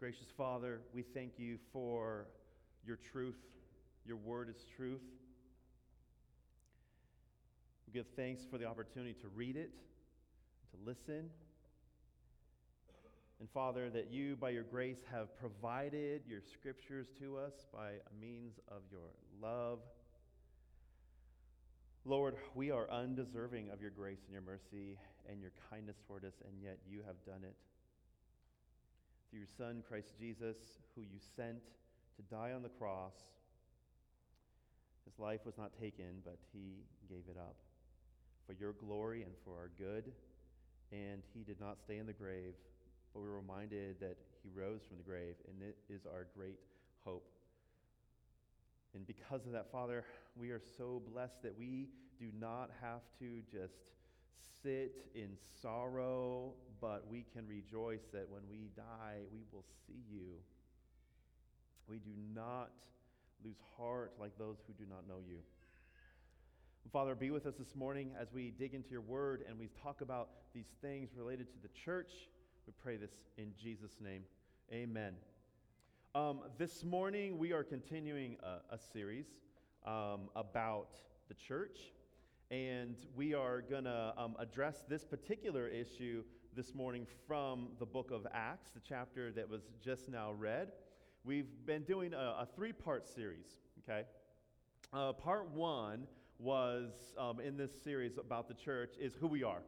Gracious Father, we thank you for your truth. Your word is truth. We give thanks for the opportunity to read it, to listen. And Father, that you, by your grace, have provided your scriptures to us by means of your love. Lord, we are undeserving of your grace and your mercy and your kindness toward us, and yet you have done it. Through your Son, Christ Jesus, who you sent to die on the cross, his life was not taken, but he gave it up for your glory and for our good. And he did not stay in the grave, but we're reminded that he rose from the grave, and it is our great hope. And because of that, Father, we are so blessed that we do not have to just sit in sorrow, but we can rejoice that when we die, we will see you. We do not lose heart like those who do not know you. Father, be with us this morning as we dig into your word and we talk about these things related to the church. We pray this in Jesus' name. Amen. Um, this morning, we are continuing a, a series um, about the church, and we are going to um, address this particular issue this morning from the book of Acts, the chapter that was just now read. We've been doing a, a three part series, okay? Uh, part one was um, in this series about the church is who we are.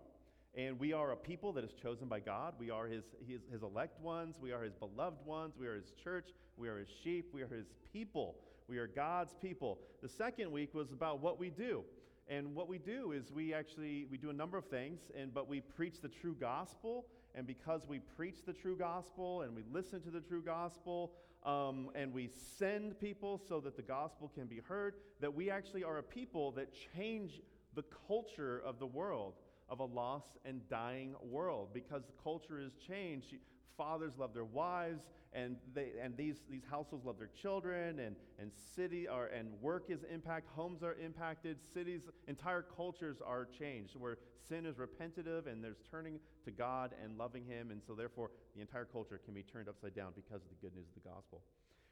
And we are a people that is chosen by God. We are his, his, his, elect ones. We are his beloved ones. We are his church. We are his sheep. We are his people. We are God's people. The second week was about what we do. And what we do is we actually we do a number of things, and but we preach the true gospel. And because we preach the true gospel and we listen to the true gospel, um, and we send people so that the gospel can be heard, that we actually are a people that change the culture of the world of a lost and dying world because the culture is changed. Fathers love their wives, and, they, and these, these households love their children, and, and city are, and work is impacted, homes are impacted, cities, entire cultures are changed, where sin is repentative and there's turning to God and loving Him, and so therefore the entire culture can be turned upside down because of the good news of the gospel.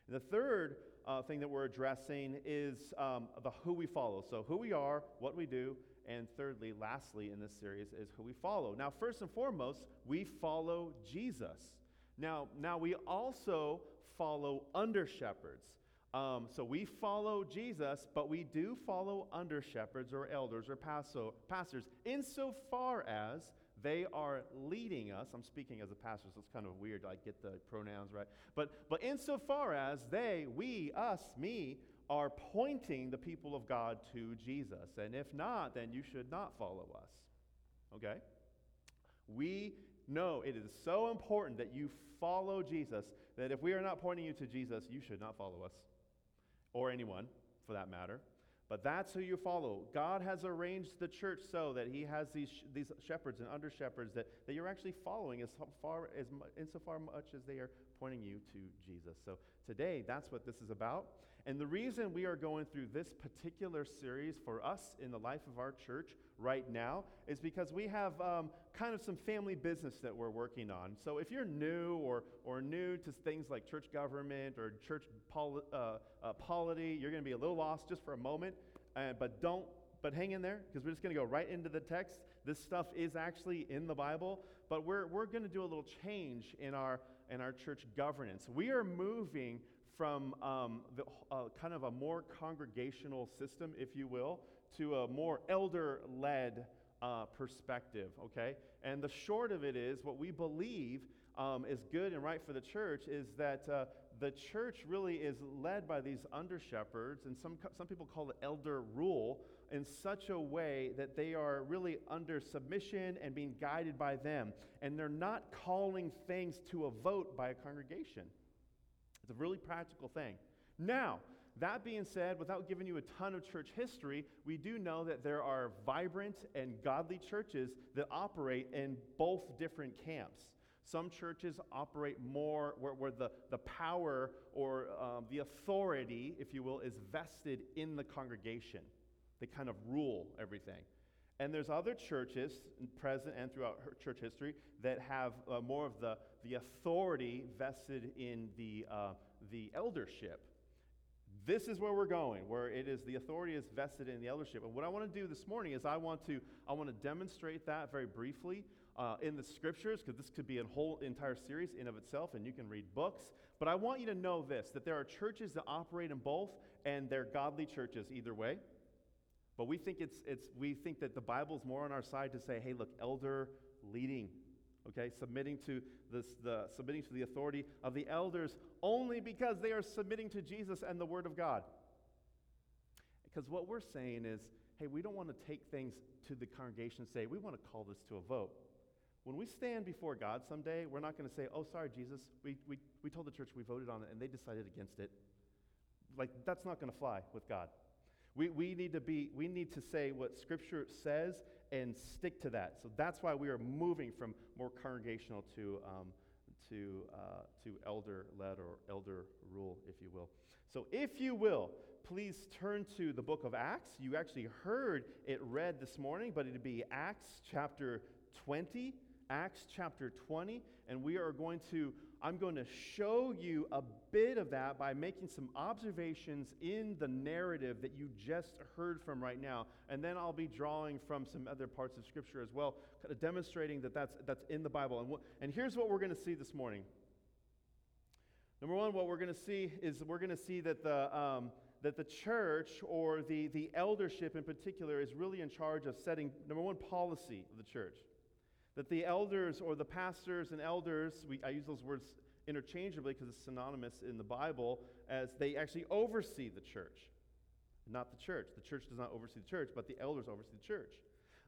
And the third uh, thing that we're addressing is um, the who we follow. So, who we are, what we do, and thirdly, lastly, in this series, is who we follow. Now, first and foremost, we follow Jesus. Now, now we also follow under shepherds. Um, so we follow Jesus, but we do follow under shepherds or elders or paso, pastors insofar as they are leading us. I'm speaking as a pastor, so it's kind of weird to like, get the pronouns right. But, but insofar as they, we, us, me, are pointing the people of God to Jesus. And if not, then you should not follow us. Okay? We know it is so important that you follow Jesus that if we are not pointing you to Jesus, you should not follow us or anyone for that matter. But that's who you follow. God has arranged the church so that He has these, these shepherds and under shepherds that, that you're actually following as far as insofar much as they are pointing you to Jesus. So today, that's what this is about. And the reason we are going through this particular series for us in the life of our church right now is because we have um, kind of some family business that we're working on. So if you're new or, or new to things like church government or church poli- uh, uh, polity, you're going to be a little lost just for a moment. Uh, but don't but hang in there because we're just going to go right into the text. This stuff is actually in the Bible, but we're, we're going to do a little change in our, in our church governance. We are moving from um, the, uh, kind of a more congregational system, if you will, to a more elder led uh, perspective, okay? And the short of it is what we believe um, is good and right for the church is that uh, the church really is led by these under shepherds, and some, some people call it elder rule, in such a way that they are really under submission and being guided by them. And they're not calling things to a vote by a congregation. It's a really practical thing. Now, that being said, without giving you a ton of church history, we do know that there are vibrant and godly churches that operate in both different camps. Some churches operate more where, where the, the power or um, the authority, if you will, is vested in the congregation. They kind of rule everything. And there's other churches, present and throughout church history, that have uh, more of the, the authority vested in the, uh, the eldership. This is where we're going, where it is the authority is vested in the eldership. And what I want to do this morning is I want to I want to demonstrate that very briefly uh, in the scriptures, because this could be a whole entire series in of itself, and you can read books. But I want you to know this: that there are churches that operate in both, and they're godly churches either way. But we think it's, it's we think that the Bible's more on our side to say, hey, look, elder leading, okay, submitting to this, the submitting to the authority of the elders only because they are submitting to Jesus and the Word of God. Because what we're saying is, hey, we don't want to take things to the congregation and say, we want to call this to a vote. When we stand before God someday, we're not going to say, oh, sorry, Jesus, we, we, we told the church we voted on it and they decided against it. Like, that's not going to fly with God. We, we, need to be, we need to say what Scripture says and stick to that. So that's why we are moving from more congregational to, um, to, uh, to elder led or elder rule, if you will. So, if you will, please turn to the book of Acts. You actually heard it read this morning, but it'd be Acts chapter 20. Acts chapter 20, and we are going to, I'm going to show you a bit of that by making some observations in the narrative that you just heard from right now. And then I'll be drawing from some other parts of Scripture as well, kind of demonstrating that that's, that's in the Bible. And, wh- and here's what we're going to see this morning. Number one, what we're going to see is we're going to see that the, um, that the church or the, the eldership in particular is really in charge of setting, number one, policy of the church. That the elders or the pastors and elders, we, I use those words interchangeably because it's synonymous in the Bible, as they actually oversee the church. Not the church. The church does not oversee the church, but the elders oversee the church.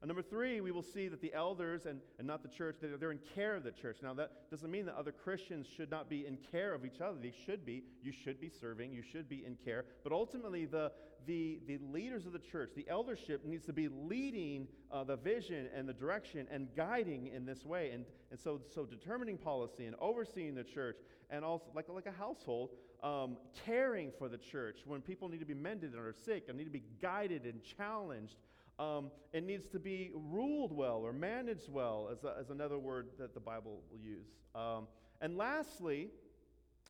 And number three, we will see that the elders and, and not the church, they're, they're in care of the church. Now, that doesn't mean that other Christians should not be in care of each other. They should be. You should be serving. You should be in care. But ultimately, the, the, the leaders of the church, the eldership, needs to be leading uh, the vision and the direction and guiding in this way. And, and so, so determining policy and overseeing the church, and also like, like a household, um, caring for the church when people need to be mended and are sick and need to be guided and challenged um, it needs to be ruled well or managed well, as, a, as another word that the Bible will use. Um, and lastly,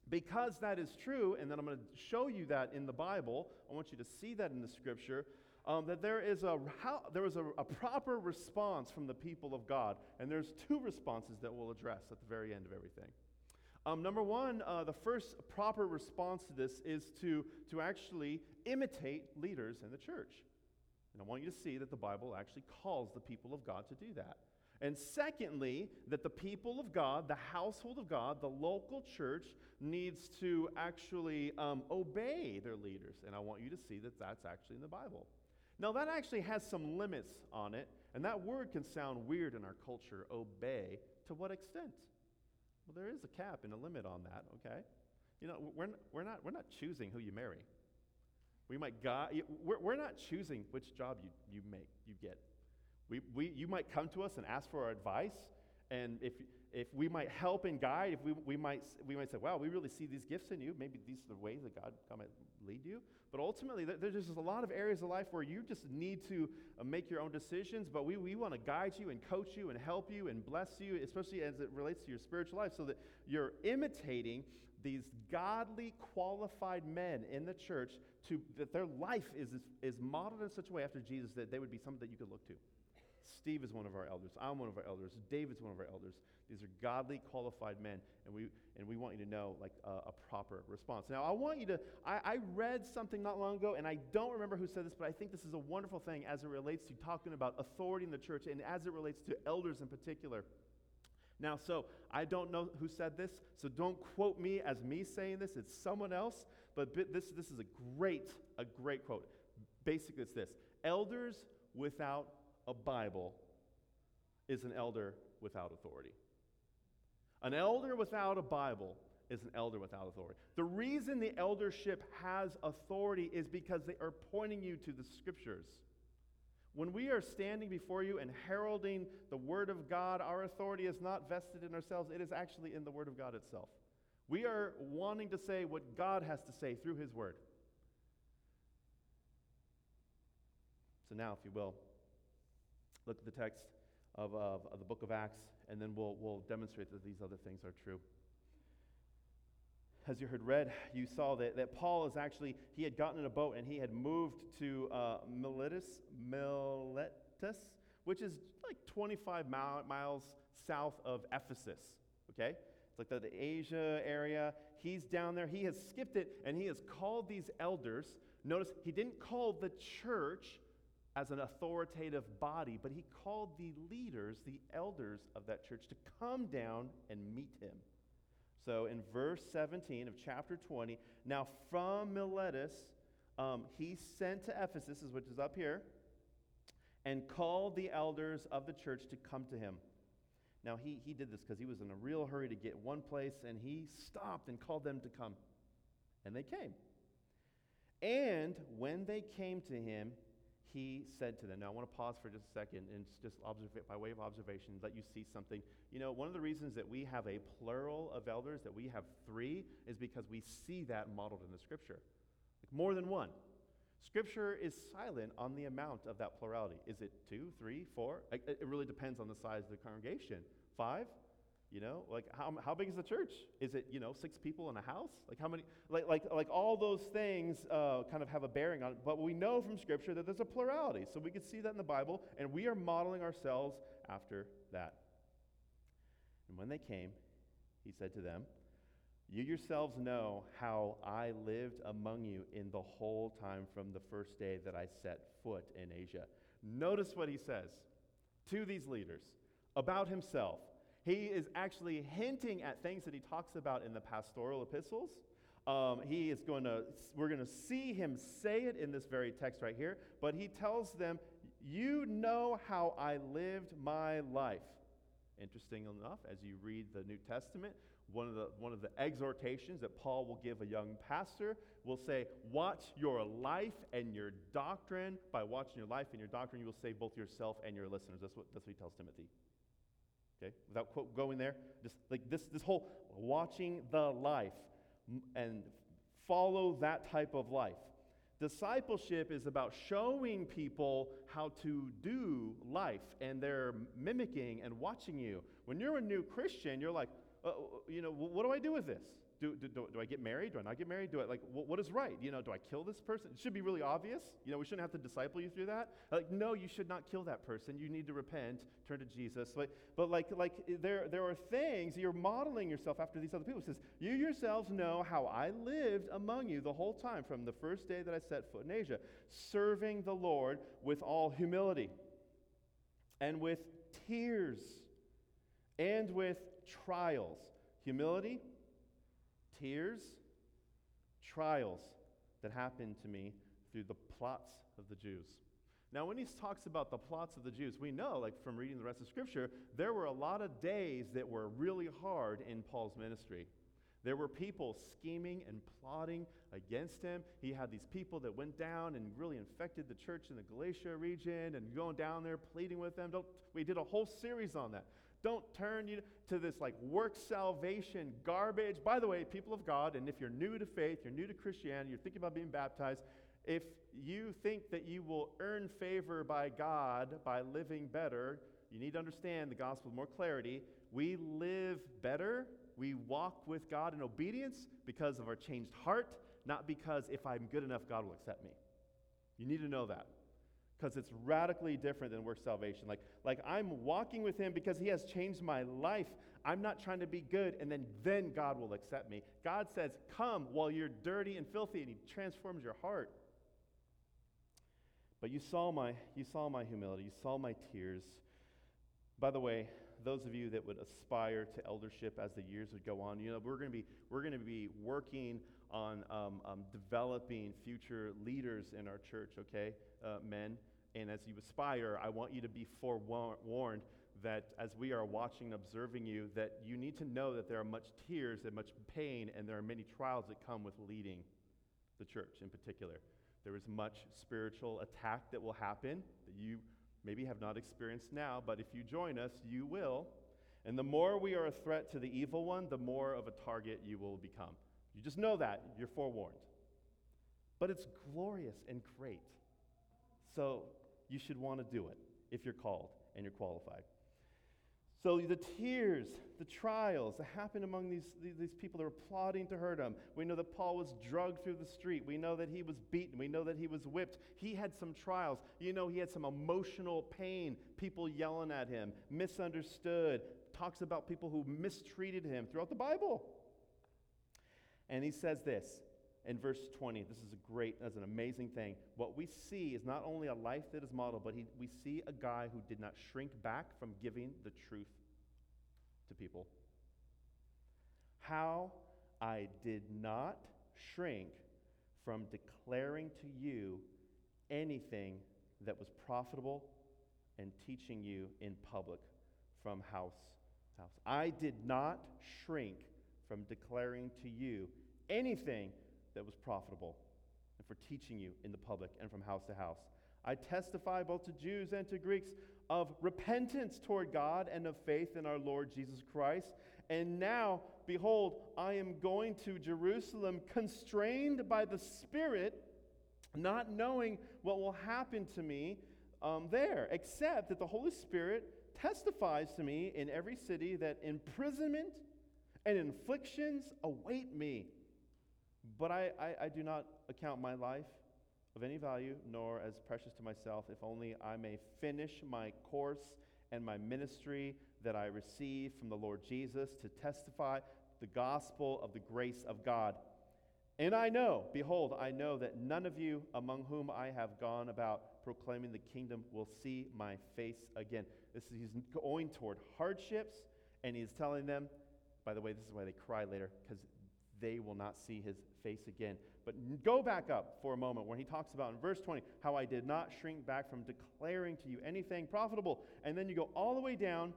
because that is true, and then I'm going to show you that in the Bible, I want you to see that in the scripture, um, that there is, a, how, there is a, a, proper response from the people of God. And there's two responses that we'll address at the very end of everything. Um, number one, uh, the first proper response to this is to, to actually imitate leaders in the church. And I want you to see that the Bible actually calls the people of God to do that. And secondly, that the people of God, the household of God, the local church, needs to actually um, obey their leaders. And I want you to see that that's actually in the Bible. Now, that actually has some limits on it, and that word can sound weird in our culture obey. To what extent? Well, there is a cap and a limit on that, okay? You know, we're, we're, not, we're not choosing who you marry. We might God, we're, we're not choosing which job you, you make, you get. We, we, you might come to us and ask for our advice, and if, if we might help and guide, if we, we, might, we might say, wow, we really see these gifts in you. Maybe these are the ways that God, might lead you. But ultimately, there's just a lot of areas of life where you just need to uh, make your own decisions, but we, we want to guide you and coach you and help you and bless you, especially as it relates to your spiritual life, so that you're imitating these godly, qualified men in the church to, that their life is, is modeled in such a way after Jesus that they would be something that you could look to. Steve is one of our elders. I'm one of our elders. David's one of our elders. These are godly, qualified men, and we, and we want you to know like uh, a proper response. Now, I want you to, I, I read something not long ago, and I don't remember who said this, but I think this is a wonderful thing as it relates to talking about authority in the church and as it relates to elders in particular. Now, so I don't know who said this, so don't quote me as me saying this. It's someone else, but this, this is a great, a great quote. Basically, it's this Elders without a Bible is an elder without authority. An elder without a Bible is an elder without authority. The reason the eldership has authority is because they are pointing you to the scriptures. When we are standing before you and heralding the Word of God, our authority is not vested in ourselves, it is actually in the Word of God itself. We are wanting to say what God has to say through His Word. So, now, if you will, look at the text of, of, of the book of Acts, and then we'll, we'll demonstrate that these other things are true as you heard read, you saw that, that Paul is actually, he had gotten in a boat and he had moved to uh, Miletus, Miletus, which is like 25 mile, miles south of Ephesus, okay? Like the, the Asia area. He's down there. He has skipped it and he has called these elders. Notice he didn't call the church as an authoritative body, but he called the leaders, the elders of that church, to come down and meet him. So in verse 17 of chapter 20, now from Miletus, um, he sent to Ephesus, which is up here, and called the elders of the church to come to him. Now, he, he did this because he was in a real hurry to get one place, and he stopped and called them to come. And they came. And when they came to him, he said to them. Now, I want to pause for just a second and just observe, by way of observation, let you see something. You know, one of the reasons that we have a plural of elders, that we have three, is because we see that modeled in the scripture. Like more than one. Scripture is silent on the amount of that plurality. Is it two, three, four? It really depends on the size of the congregation. Five? You know, like how, how big is the church? Is it, you know, six people in a house? Like how many, like, like, like all those things uh, kind of have a bearing on it. But we know from Scripture that there's a plurality. So we can see that in the Bible, and we are modeling ourselves after that. And when they came, he said to them, You yourselves know how I lived among you in the whole time from the first day that I set foot in Asia. Notice what he says to these leaders about himself he is actually hinting at things that he talks about in the pastoral epistles. Um, he is going to, we're going to see him say it in this very text right here, but he tells them, You know how I lived my life. Interesting enough, as you read the New Testament, one of the, one of the exhortations that Paul will give a young pastor will say, Watch your life and your doctrine. By watching your life and your doctrine, you will save both yourself and your listeners. That's what, that's what he tells Timothy. Okay, without quote, going there, just like this, this whole watching the life and follow that type of life. Discipleship is about showing people how to do life, and they're mimicking and watching you. When you're a new Christian, you're like, uh, you know, what do I do with this? Do, do, do, do, I get married? Do I not get married? Do I, like, what, what is right? You know, do I kill this person? It should be really obvious. You know, we shouldn't have to disciple you through that. Like, no, you should not kill that person. You need to repent, turn to Jesus. Like, but like, like there, there are things, you're modeling yourself after these other people. It says, you yourselves know how I lived among you the whole time from the first day that I set foot in Asia, serving the Lord with all humility and with tears and with trials. Humility, tears, trials that happened to me through the plots of the Jews. Now, when he talks about the plots of the Jews, we know, like from reading the rest of Scripture, there were a lot of days that were really hard in Paul's ministry. There were people scheming and plotting against him. He had these people that went down and really infected the church in the Galatia region and going down there pleading with them. Don't, we did a whole series on that. Don't turn you to this like work salvation garbage. By the way, people of God, and if you're new to faith, you're new to Christianity, you're thinking about being baptized, if you think that you will earn favor by God by living better, you need to understand the gospel with more clarity. We live better, we walk with God in obedience because of our changed heart, not because if I'm good enough, God will accept me. You need to know that because it's radically different than work salvation. Like, like I'm walking with him because he has changed my life. I'm not trying to be good and then then God will accept me. God says, "Come while you're dirty and filthy," and he transforms your heart. But you saw my you saw my humility, you saw my tears. By the way, those of you that would aspire to eldership as the years would go on, you know, we're going to be we're going to be working on um, um, developing future leaders in our church. Okay, uh, men. And as you aspire, I want you to be forewarned that as we are watching and observing you, that you need to know that there are much tears and much pain, and there are many trials that come with leading the church in particular. There is much spiritual attack that will happen that you maybe have not experienced now, but if you join us, you will. And the more we are a threat to the evil one, the more of a target you will become. You just know that, you're forewarned. But it's glorious and great. So you should want to do it. if you're called and you're qualified. So the tears, the trials that happened among these, these people that were plotting to hurt him. We know that Paul was drugged through the street. We know that he was beaten. We know that he was whipped. He had some trials. You know, he had some emotional pain, people yelling at him, misunderstood, talks about people who mistreated him throughout the Bible. And he says this in verse 20. This is a great, that's an amazing thing. What we see is not only a life that is modeled, but he, we see a guy who did not shrink back from giving the truth to people. How I did not shrink from declaring to you anything that was profitable and teaching you in public from house to house. I did not shrink from declaring to you anything that was profitable and for teaching you in the public and from house to house. I testify both to Jews and to Greeks of repentance toward God and of faith in our Lord Jesus Christ. And now, behold, I am going to Jerusalem constrained by the Spirit, not knowing what will happen to me um, there, except that the Holy Spirit testifies to me in every city that imprisonment and afflictions await me. But I, I, I, do not account my life of any value, nor as precious to myself, if only I may finish my course and my ministry that I receive from the Lord Jesus to testify the gospel of the grace of God. And I know, behold, I know that none of you among whom I have gone about proclaiming the kingdom will see my face again. This is, he's going toward hardships, and he's telling them, by the way, this is why they cry later, because they will not see his face again. But go back up for a moment when he talks about in verse 20 how I did not shrink back from declaring to you anything profitable. And then you go all the way down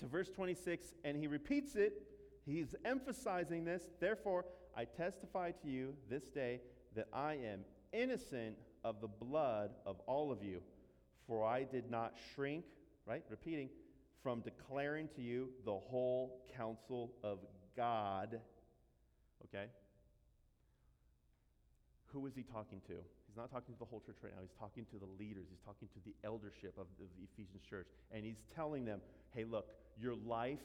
to verse 26, and he repeats it. He's emphasizing this. Therefore, I testify to you this day that I am innocent of the blood of all of you, for I did not shrink, right? Repeating, from declaring to you the whole counsel of God. Okay? Who is he talking to? He's not talking to the whole church right now. He's talking to the leaders. He's talking to the eldership of the, Ephesian church. And he's telling them, hey, look, your life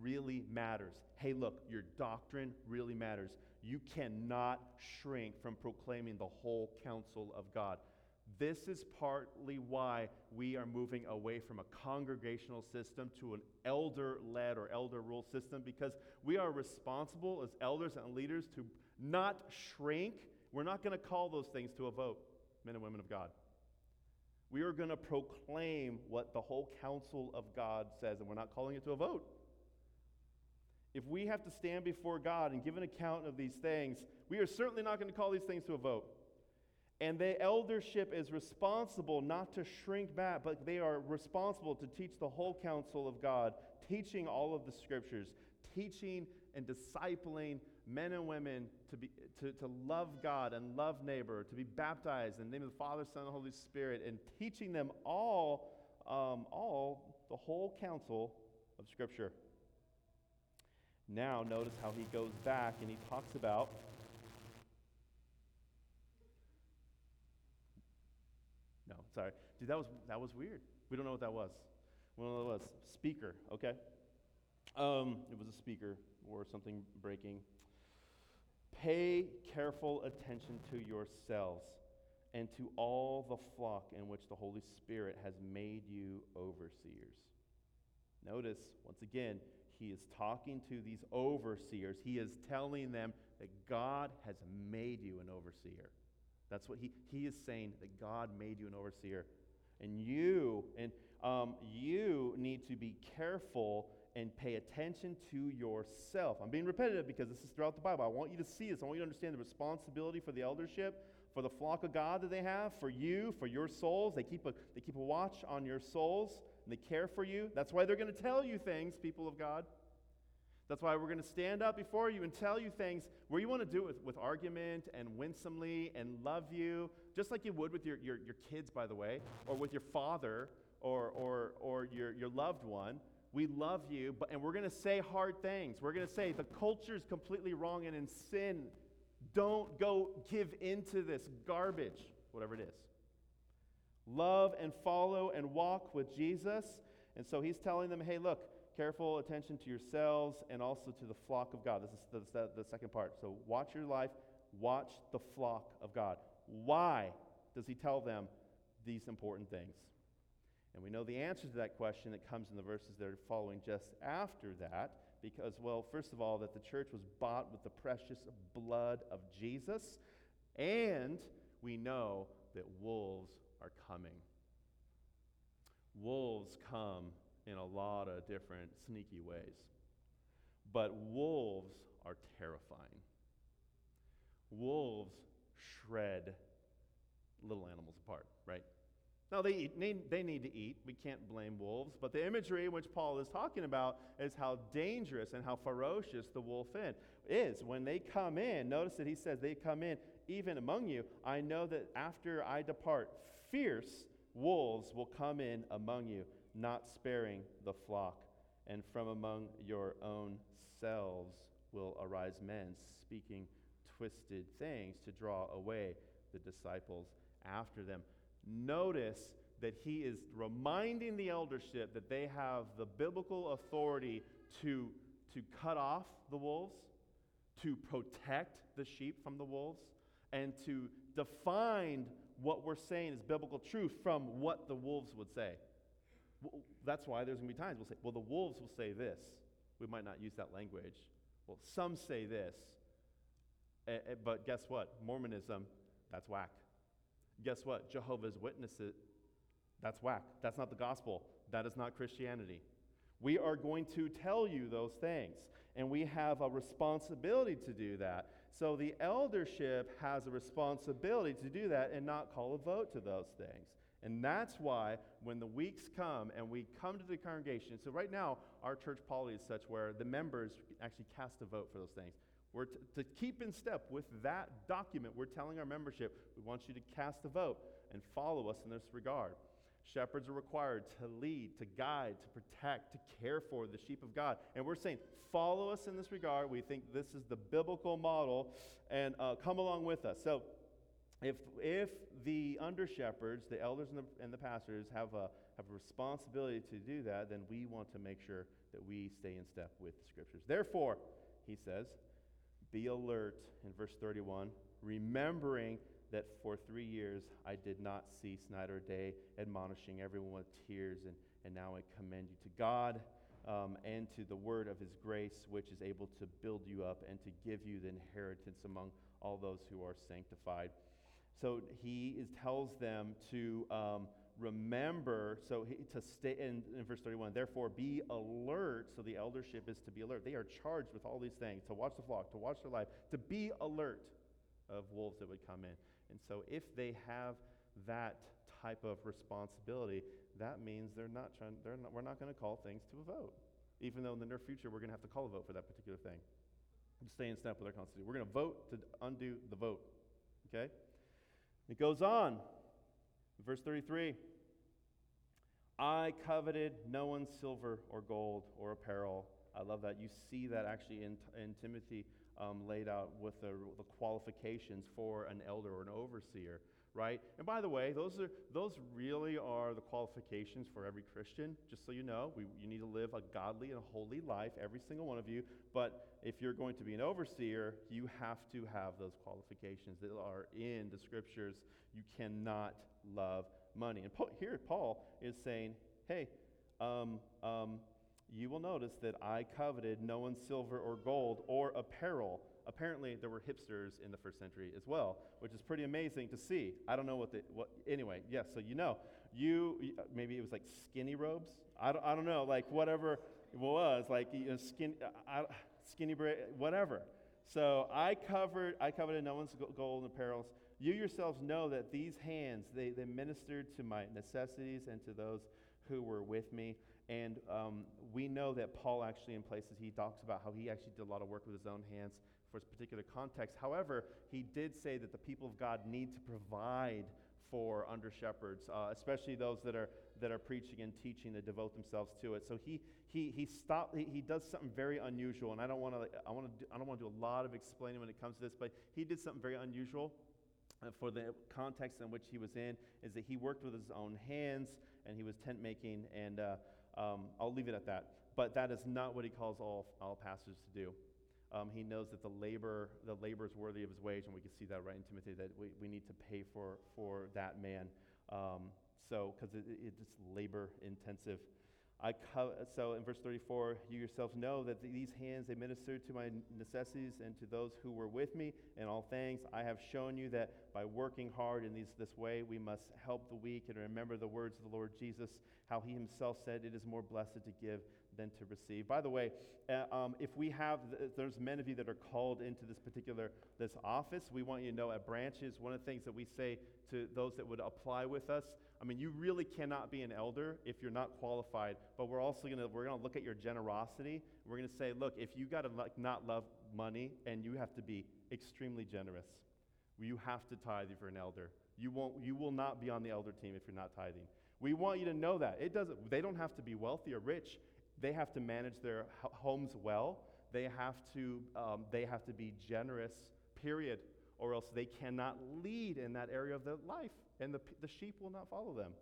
really matters. Hey, look, your doctrine really matters. You cannot shrink from proclaiming the whole counsel of God. This is partly why we are moving away from a congregational system to an elder led or elder rule system because we are responsible as elders and leaders to not shrink. We're not going to call those things to a vote, men and women of God. We are going to proclaim what the whole counsel of God says, and we're not calling it to a vote. If we have to stand before God and give an account of these things, we are certainly not going to call these things to a vote. And the eldership is responsible not to shrink back, but they are responsible to teach the whole counsel of God, teaching all of the scriptures, teaching and discipling men and women to, be, to, to love God and love neighbor, to be baptized in the name of the Father, Son, and Holy Spirit, and teaching them all, um, all the whole counsel of Scripture. Now, notice how he goes back and he talks about No, sorry. Dude, that was that was weird. We don't know what that was. We don't know what that was. Speaker, okay? Um, it was a speaker or something breaking. Pay careful attention to yourselves and to all the flock in which the Holy Spirit has made you overseers. Notice, once again, he is talking to these overseers. He is telling them that God has made you an overseer. That's what he, he is saying, that God made you an overseer. And you, and um, you need to be careful and pay attention to yourself. I'm being repetitive because this is throughout the Bible. I want you to see this. I want you to understand the responsibility for the eldership, for the flock of God that they have, for you, for your souls. They keep a, they keep a watch on your souls and they care for you. That's why they're going to tell you things, people of God. That's why we're going to stand up before you and tell you things where you want to do it with, with argument and winsomely and love you, just like you would with your, your, your kids, by the way, or with your father or, or, or your, your loved one. We love you, but, and we're going to say hard things. We're going to say the culture is completely wrong and in sin. Don't go give into this garbage, whatever it is. Love and follow and walk with Jesus. And so he's telling them, hey, look, careful attention to yourselves and also to the flock of God. This is the, the, the second part. So watch your life, watch the flock of God. Why does he tell them these important things? And we know the answer to that question that comes in the verses that are following just after that. Because, well, first of all, that the church was bought with the precious blood of Jesus. And we know that wolves are coming. Wolves come in a lot of different sneaky ways. But wolves are terrifying. Wolves shred little animals apart, right? Now, they, eat, need, they need to eat. We can't blame wolves. But the imagery which Paul is talking about is how dangerous and how ferocious the wolf is. When they come in, notice that he says they come in even among you. I know that after I depart, fierce wolves will come in among you, not sparing the flock. And from among your own selves will arise men speaking twisted things to draw away the disciples after them. Notice that he is reminding the eldership that they have the biblical authority to, to cut off the wolves, to protect the sheep from the wolves, and to define what we're saying is biblical truth from what the wolves would say. That's why there's going to be times we'll say, well, the wolves will say this. We might not use that language. Well, some say this. Eh, eh, but guess what? Mormonism, that's whack. Guess what? Jehovah's Witnesses, that's whack. That's not the gospel. That is not Christianity. We are going to tell you those things, and we have a responsibility to do that. So the eldership has a responsibility to do that and not call a vote to those things. And that's why when the weeks come and we come to the congregation, so right now our church polity is such where the members actually cast a vote for those things. We're t- to keep in step with that document, we're telling our membership, we want you to cast a vote and follow us in this regard. Shepherds are required to lead, to guide, to protect, to care for the sheep of God. And we're saying, follow us in this regard. We think this is the biblical model, and uh, come along with us. So, if, if the under shepherds, the elders and the, and the pastors, have a, have a responsibility to do that, then we want to make sure that we stay in step with the scriptures. Therefore, he says, be alert in verse 31, remembering that for three years I did not cease night or day, admonishing everyone with tears, and, and now I commend you to God um, and to the word of his grace, which is able to build you up and to give you the inheritance among all those who are sanctified. So he is, tells them to um, remember, so he, to stay in, in verse 31, therefore be alert. So the eldership is to be alert. They are charged with all these things to watch the flock, to watch their life, to be alert of wolves that would come in. And so if they have that type of responsibility, that means they're not trying, they're not, we're not going to call things to a vote. Even though in the near future we're going to have to call a vote for that particular thing. Stay in step with our Constitution. We're going to vote to undo the vote. Okay? It goes on. Verse 33 I coveted no one's silver or gold or apparel. I love that. You see that actually in, in Timothy um, laid out with the, the qualifications for an elder or an overseer, right? And by the way, those, are, those really are the qualifications for every Christian, just so you know. We, you need to live a godly and holy life, every single one of you. But if you're going to be an overseer, you have to have those qualifications that are in the scriptures. You cannot love money. And here Paul is saying, hey, um, um, you will notice that I coveted no one's silver or gold or apparel. Apparently, there were hipsters in the first century as well, which is pretty amazing to see. I don't know what the, what, anyway, yes, so you know. You, maybe it was like skinny robes? I don't, I don't know, like whatever it was, like you know, skin, I, skinny, whatever. So I covered, I coveted no one's gold and apparels. You yourselves know that these hands, they, they ministered to my necessities and to those who were with me. And um, we know that Paul actually, in places, he talks about how he actually did a lot of work with his own hands for particular context. However, he did say that the people of God need to provide for under shepherds, uh, especially those that are that are preaching and teaching that devote themselves to it. So he he he stopped. He, he does something very unusual, and I don't want to I want to I don't want to do a lot of explaining when it comes to this, but he did something very unusual. uh, for the context in which he was in, is that he worked with his own hands and he was tent making, and uh, um, I'll leave it at that. But that is not what he calls all, all pastors to do. Um, he knows that the labor, the labor is worthy of his wage, and we can see that right in Timothy that we, we need to pay for, for that man. Um, so, because it, it, it's labor intensive. I co- so in verse 34, you yourselves know that these hands they ministered to my necessities and to those who were with me in all things. I have shown you that by working hard in these, this way, we must help the weak and remember the words of the Lord Jesus, how he himself said, It is more blessed to give than to receive. By the way, uh, um, if we have, th- there's many of you that are called into this particular this office. We want you to know at branches, one of the things that we say to those that would apply with us, I mean, you really cannot be an elder if you're not qualified. But we're also gonna we're gonna look at your generosity. We're gonna say, look, if you gotta like, not love money and you have to be extremely generous, you have to tithe if you're an elder. You won't. You will not be on the elder team if you're not tithing. We want you to know that it doesn't. They don't have to be wealthy or rich. They have to manage their homes well. They have to, um, they have to be generous, period, or else they cannot lead in that area of their life, and the, the sheep will not follow them.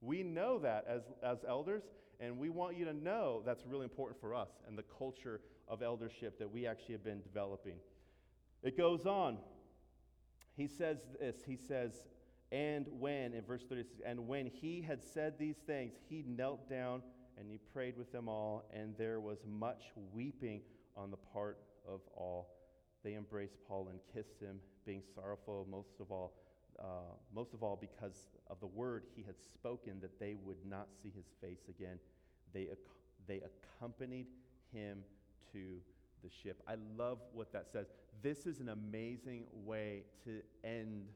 We know that as, as elders, and we want you to know that's really important for us and the culture of eldership that we actually have been developing. It goes on. He says this He says, and when, in verse 36, and when he had said these things, he knelt down and he prayed with them all, and there was much weeping on the part of all. They embraced Paul and kissed him, being sorrowful most of all, uh, most of all because of the word he had spoken that they would not see his face again. They, they accompanied him to the ship. I love what that says. This is an amazing way to end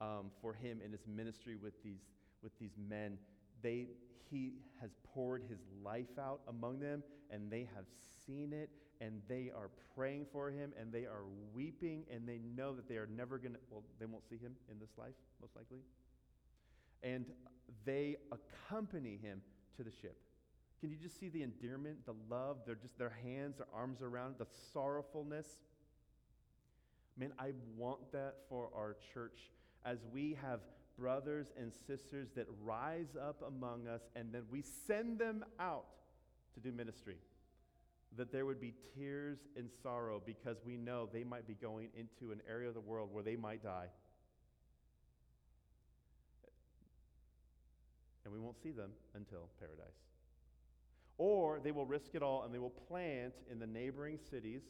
um, for him in his ministry with these, with these men. They, he has poured his life out among them, and they have seen it, and they are praying for him, and they are weeping, and they know that they are never going to, well, they won't see him in this life, most likely. And they accompany him to the ship. Can you just see the endearment, the love, they're just their hands, their arms around, the sorrowfulness? Man, I want that for our church as we have brothers and sisters that rise up among us and then we send them out to do ministry. That there would be tears and sorrow because we know they might be going into an area of the world where they might die. And we won't see them until paradise. Or they will risk it all and they will plant in the neighboring cities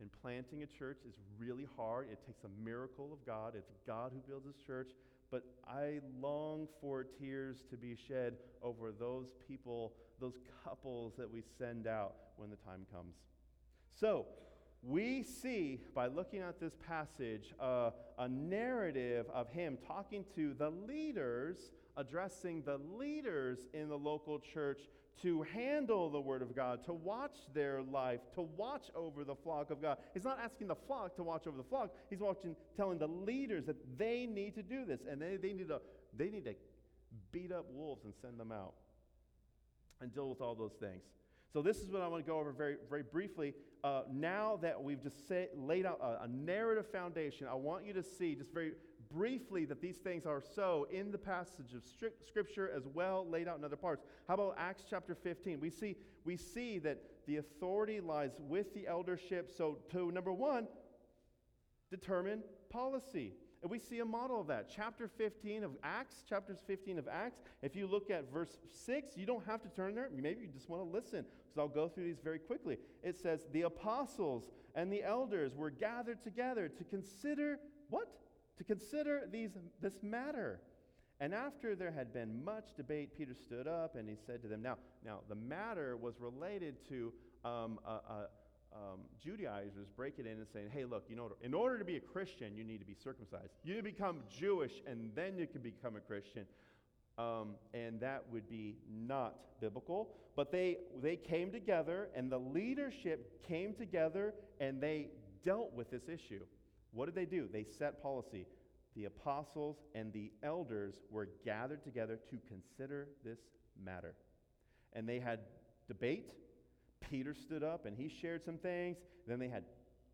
and planting a church is really hard. It takes a miracle of God. It's God who builds his church. But I long for tears to be shed over those people, those couples that we send out when the time comes. So, we see by looking at this passage uh, a narrative of him talking to the leaders, addressing the leaders in the local church to handle the Word of God, to watch their life, to watch over the flock of God. He's not asking the flock to watch over the flock. He's watching, telling the leaders that they need to do this, and they, they, need, to, they need to beat up wolves and send them out and deal with all those things. So, this is what I want to go over very, very briefly. Uh, now that we've just say, laid out a, a narrative foundation, I want you to see just very briefly that these things are so in the passage of Scripture as well laid out in other parts. How about Acts chapter 15? We see, we see that the authority lies with the eldership. So, to number one, determine policy. And we see a model of that. Chapter 15 of Acts, chapters 15 of Acts, if you look at verse 6, you don't have to turn there. Maybe you just want to listen, because I'll go through these very quickly. It says, The apostles and the elders were gathered together to consider what? To consider these, this matter. And after there had been much debate, Peter stood up and he said to them, Now, now the matter was related to um, a, a um, Judaizers break it in and saying, hey, look, you know, in order to be a Christian, you need to be circumcised. You need to become Jewish, and then you can become a Christian. Um, and that would be not biblical. But they, they came together, and the leadership came together, and they dealt with this issue. What did they do? They set policy. The apostles and the elders were gathered together to consider this matter. And they had debate, Peter stood up and he shared some things. Then they had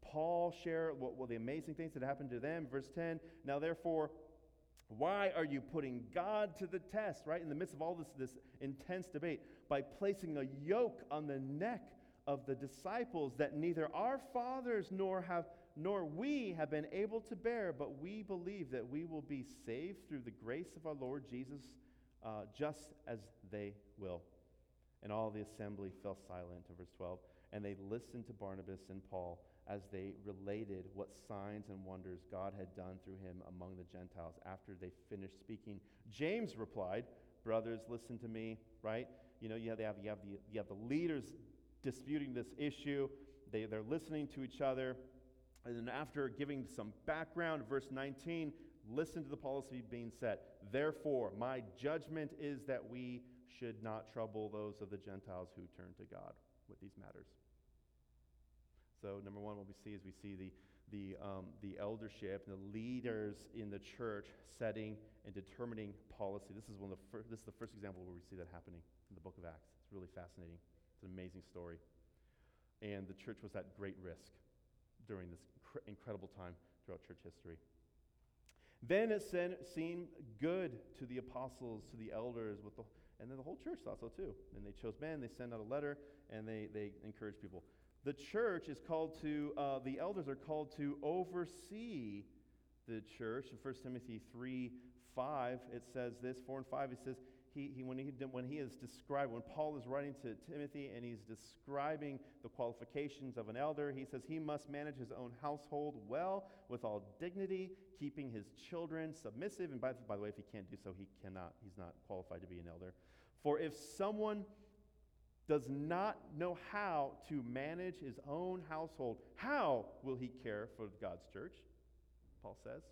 Paul share what, what the amazing things that happened to them. Verse 10 Now, therefore, why are you putting God to the test, right? In the midst of all this, this intense debate, by placing a yoke on the neck of the disciples that neither our fathers nor have nor we have been able to bear, but we believe that we will be saved through the grace of our Lord Jesus, uh, just as they will. And all the assembly fell silent, verse 12, and they listened to Barnabas and Paul as they related what signs and wonders God had done through him among the Gentiles after they finished speaking. James replied, Brothers, listen to me, right? You know, you have, have, you have, the, you have the leaders disputing this issue, they, they're listening to each other. And then, after giving some background, verse 19, listen to the policy being set. Therefore, my judgment is that we should not trouble those of the Gentiles who turn to God with these matters. So, number one, what we see is we see the, the, um, the eldership, the leaders in the church setting and determining policy. This is, one of the fir- this is the first example where we see that happening in the book of Acts. It's really fascinating. It's an amazing story. And the church was at great risk during this cr- incredible time throughout church history. Then it seemed good to the apostles, to the elders, with the, and then the whole church thought so too. And they chose men, they sent out a letter, and they, they encouraged people. The church is called to, uh, the elders are called to oversee the church. In 1 Timothy 3 5, it says this 4 and 5, it says, he, he, when, he, when he is described, when Paul is writing to Timothy and he's describing the qualifications of an elder, he says he must manage his own household well with all dignity, keeping his children submissive. And by, by the way, if he can't do so, he cannot, he's not qualified to be an elder. For if someone does not know how to manage his own household, how will he care for God's church? Paul says.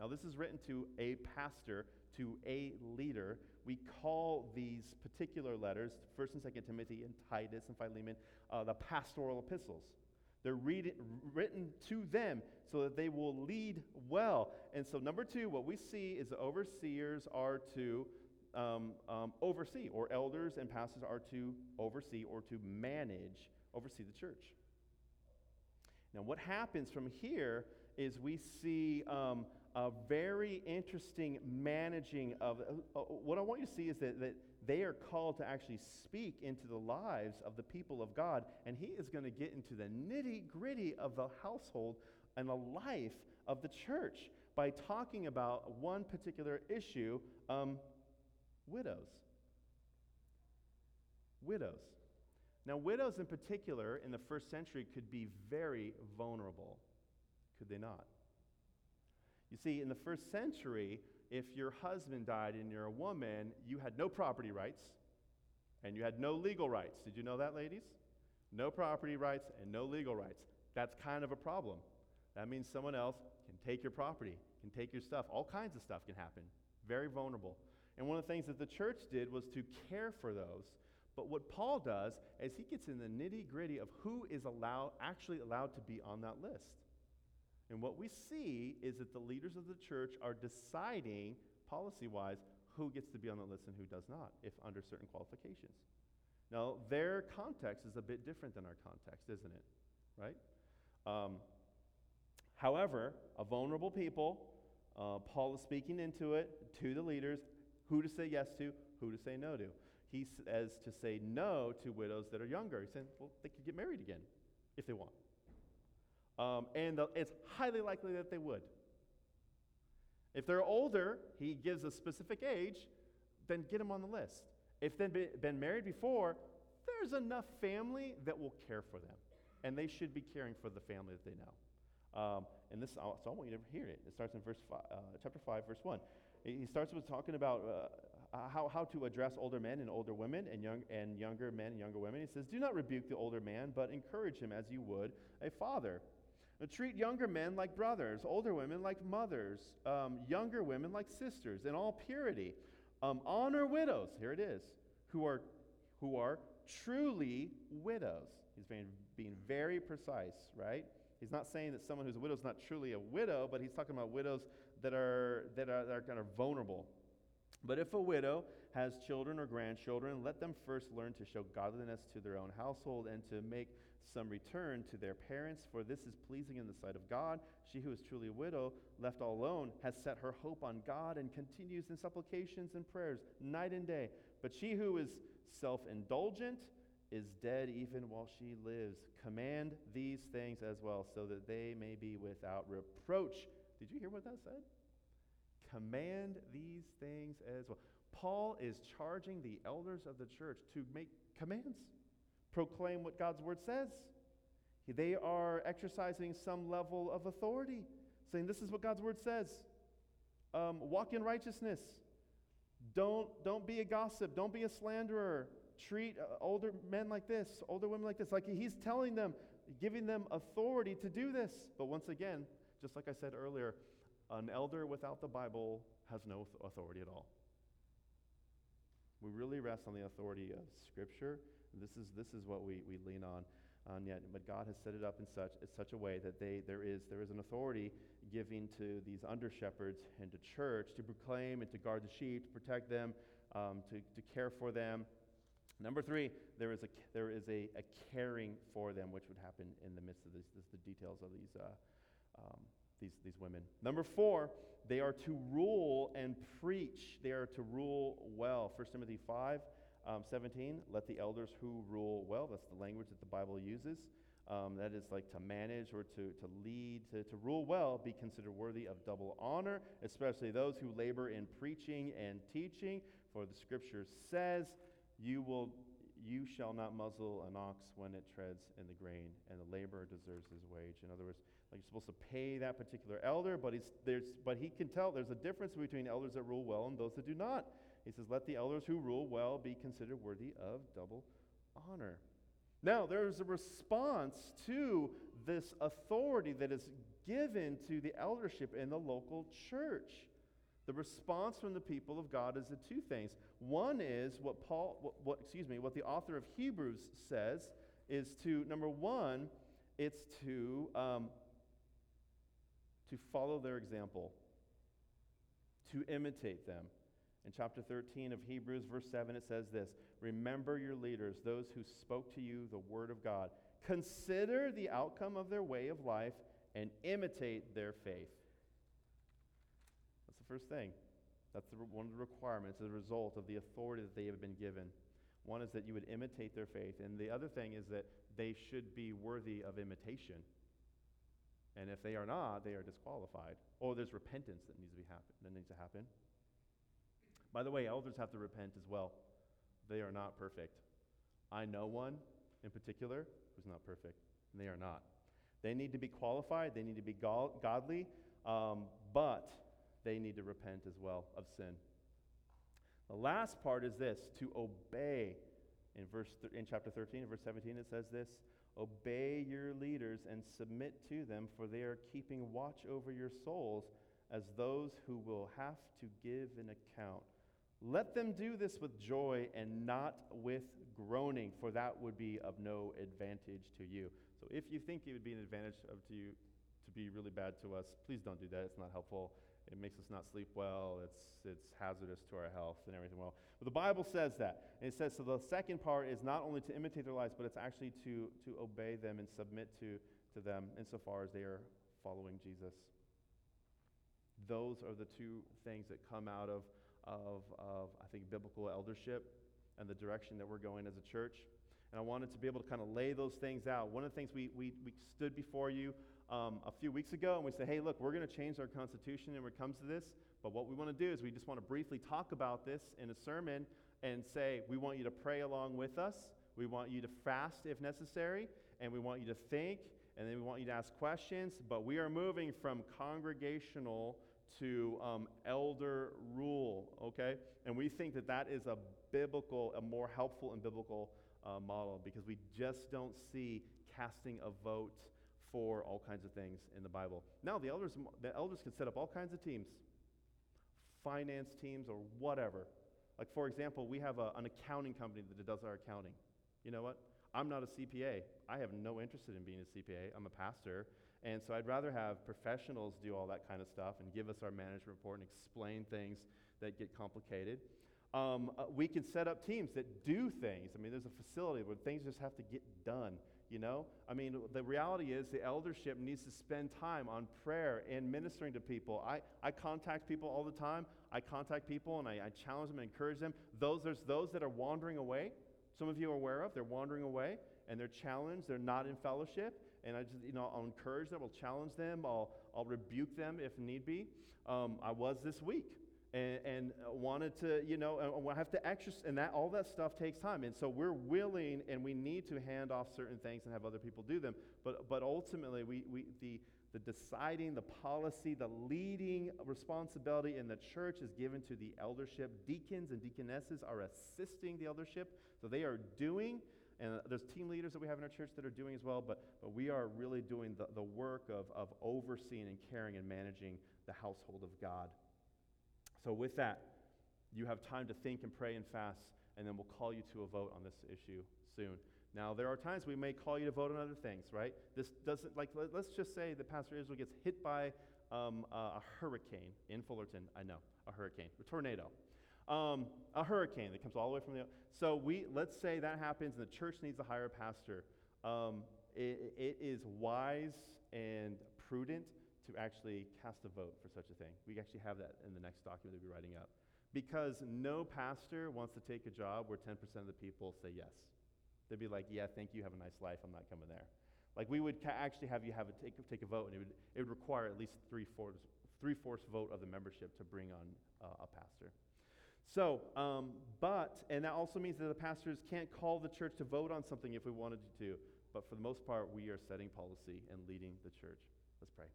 Now, this is written to a pastor, to a leader. We call these particular letters, 1st and 2nd Timothy and Titus and Philemon, uh, the pastoral epistles. They're read, written to them so that they will lead well. And so, number two, what we see is the overseers are to um, um, oversee, or elders and pastors are to oversee or to manage, oversee the church. Now, what happens from here is we see um, a very interesting managing of. Uh, uh, what I want you to see is that, that they are called to actually speak into the lives of the people of God, and he is going to get into the nitty gritty of the household and the life of the church by talking about one particular issue um, widows. Widows. Now, widows in particular in the first century could be very vulnerable, could they not? You see, in the first century, if your husband died and you're a woman, you had no property rights and you had no legal rights. Did you know that, ladies? No property rights and no legal rights. That's kind of a problem. That means someone else can take your property, can take your stuff. All kinds of stuff can happen. Very vulnerable. And one of the things that the church did was to care for those. But what Paul does is he gets in the nitty gritty of who is allowed, actually allowed to be on that list. And what we see is that the leaders of the church are deciding, policy wise, who gets to be on the list and who does not, if under certain qualifications. Now, their context is a bit different than our context, isn't it? Right? Um, however, a vulnerable people, uh, Paul is speaking into it to the leaders who to say yes to, who to say no to. He says to say no to widows that are younger. He's saying, well, they could get married again if they want. Um, and the, it's highly likely that they would. If they're older, he gives a specific age, then get them on the list. If they've been married before, there's enough family that will care for them. And they should be caring for the family that they know. Um, and this, so I want you to hear it. It starts in verse five, uh, chapter 5, verse 1. He starts with talking about uh, how, how to address older men and older women and, young, and younger men and younger women. He says, Do not rebuke the older man, but encourage him as you would a father. Now, treat younger men like brothers, older women like mothers, um, younger women like sisters, in all purity. Um, honor widows, here it is, who are, who are truly widows. He's being, being very precise, right? He's not saying that someone who's a widow is not truly a widow, but he's talking about widows that are, that are, that are kind of vulnerable. But if a widow has children or grandchildren, let them first learn to show godliness to their own household and to make some return to their parents, for this is pleasing in the sight of God. She who is truly a widow, left all alone, has set her hope on God and continues in supplications and prayers night and day. But she who is self indulgent is dead even while she lives. Command these things as well, so that they may be without reproach. Did you hear what that said? Command these things as well. Paul is charging the elders of the church to make commands, proclaim what God's word says. They are exercising some level of authority, saying, This is what God's word says. Um, walk in righteousness. Don't, don't be a gossip. Don't be a slanderer. Treat uh, older men like this, older women like this. Like he's telling them, giving them authority to do this. But once again, just like I said earlier, an elder without the Bible has no authority at all. We really rest on the authority of Scripture. This is, this is what we, we lean on. on yet, but God has set it up in such, in such a way that they, there, is, there is an authority giving to these under shepherds and to church to proclaim and to guard the sheep, to protect them, um, to, to care for them. Number three, there is, a, there is a, a caring for them, which would happen in the midst of this, this the details of these, uh, um, these, these women. Number four, they are to rule and preach. They are to rule well. 1 Timothy 5 um, 17, let the elders who rule well, that's the language that the Bible uses. Um, that is like to manage or to, to lead, to, to rule well, be considered worthy of double honor, especially those who labor in preaching and teaching. For the scripture says, you, will, you shall not muzzle an ox when it treads in the grain, and the laborer deserves his wage. In other words, like you're supposed to pay that particular elder, but, he's, there's, but he can tell there's a difference between elders that rule well and those that do not. He says, Let the elders who rule well be considered worthy of double honor. Now, there's a response to this authority that is given to the eldership in the local church. The response from the people of God is the two things. One is what Paul, what, what, excuse me, what the author of Hebrews says is to number one, it's to um, to follow their example, to imitate them. In chapter 13 of Hebrews, verse 7, it says this Remember your leaders, those who spoke to you the word of God. Consider the outcome of their way of life and imitate their faith. That's the first thing. That's the, one of the requirements a result of the authority that they have been given. One is that you would imitate their faith, and the other thing is that they should be worthy of imitation. And if they are not, they are disqualified. Or there's repentance that needs to be happen, that needs to happen. By the way, elders have to repent as well. They are not perfect. I know one in particular who's not perfect, and they are not. They need to be qualified, they need to be go- godly, um, but they need to repent as well of sin. The last part is this to obey. In verse th- in chapter 13, verse 17, it says this Obey your leaders and submit to them, for they are keeping watch over your souls as those who will have to give an account. Let them do this with joy and not with groaning, for that would be of no advantage to you. So if you think it would be an advantage of to you to be really bad to us, please don't do that. It's not helpful. It makes us not sleep well. It's, it's hazardous to our health and everything well. But the Bible says that. And it says, so the second part is not only to imitate their lives, but it's actually to, to obey them and submit to, to them insofar as they are following Jesus. Those are the two things that come out of, of, of, I think, biblical eldership and the direction that we're going as a church. And I wanted to be able to kind of lay those things out. One of the things we, we, we stood before you um, a few weeks ago and we said, hey, look, we're going to change our constitution when it comes to this. But what we want to do is we just want to briefly talk about this in a sermon and say, we want you to pray along with us. We want you to fast if necessary. And we want you to think. And then we want you to ask questions. But we are moving from congregational to um, elder rule, okay? And we think that that is a biblical, a more helpful and biblical uh, model because we just don't see casting a vote for all kinds of things in the Bible. Now, the elders, the elders can set up all kinds of teams, finance teams or whatever. Like, for example, we have a, an accounting company that does our accounting. You know what? I'm not a CPA. I have no interest in being a CPA. I'm a pastor. And so I'd rather have professionals do all that kind of stuff and give us our management report and explain things that get complicated. Um, uh, we can set up teams that do things. I mean, there's a facility where things just have to get done. You know, I mean, the reality is the eldership needs to spend time on prayer and ministering to people. I, I contact people all the time. I contact people and I, I challenge them and encourage them. Those, there's those that are wandering away. Some of you are aware of. They're wandering away and they're challenged. They're not in fellowship. And I just, you know, I'll encourage them. I'll challenge them. I'll, I'll rebuke them if need be. Um, I was this week and, and wanted to, you know, I have to exercise, and that all that stuff takes time. And so we're willing, and we need to hand off certain things and have other people do them. But but ultimately, we, we the the deciding, the policy, the leading responsibility in the church is given to the eldership. Deacons and deaconesses are assisting the eldership, so they are doing. And there's team leaders that we have in our church that are doing as well, but, but we are really doing the, the work of, of overseeing and caring and managing the household of God. So, with that, you have time to think and pray and fast, and then we'll call you to a vote on this issue soon. Now, there are times we may call you to vote on other things, right? This doesn't, like, let, us just say that Pastor Israel gets hit by um, a, a hurricane in Fullerton. I know, a hurricane, a tornado. Um, a hurricane that comes all the way from the. So we let's say that happens, and the church needs to hire a pastor. Um, it, it is wise and prudent to actually cast a vote for such a thing. We actually have that in the next document we'll be writing up. Because no pastor wants to take a job where 10% of the people say yes. They'd be like, yeah, thank you, have a nice life, I'm not coming there. Like we would ca- actually have you have a take, take a vote, and it would, it would require at least three-fourths, three-fourths vote of the membership to bring on uh, a pastor. So, um, but, and that also means that the pastors can't call the church to vote on something if we wanted to. But for the most part, we are setting policy and leading the church. Let's pray.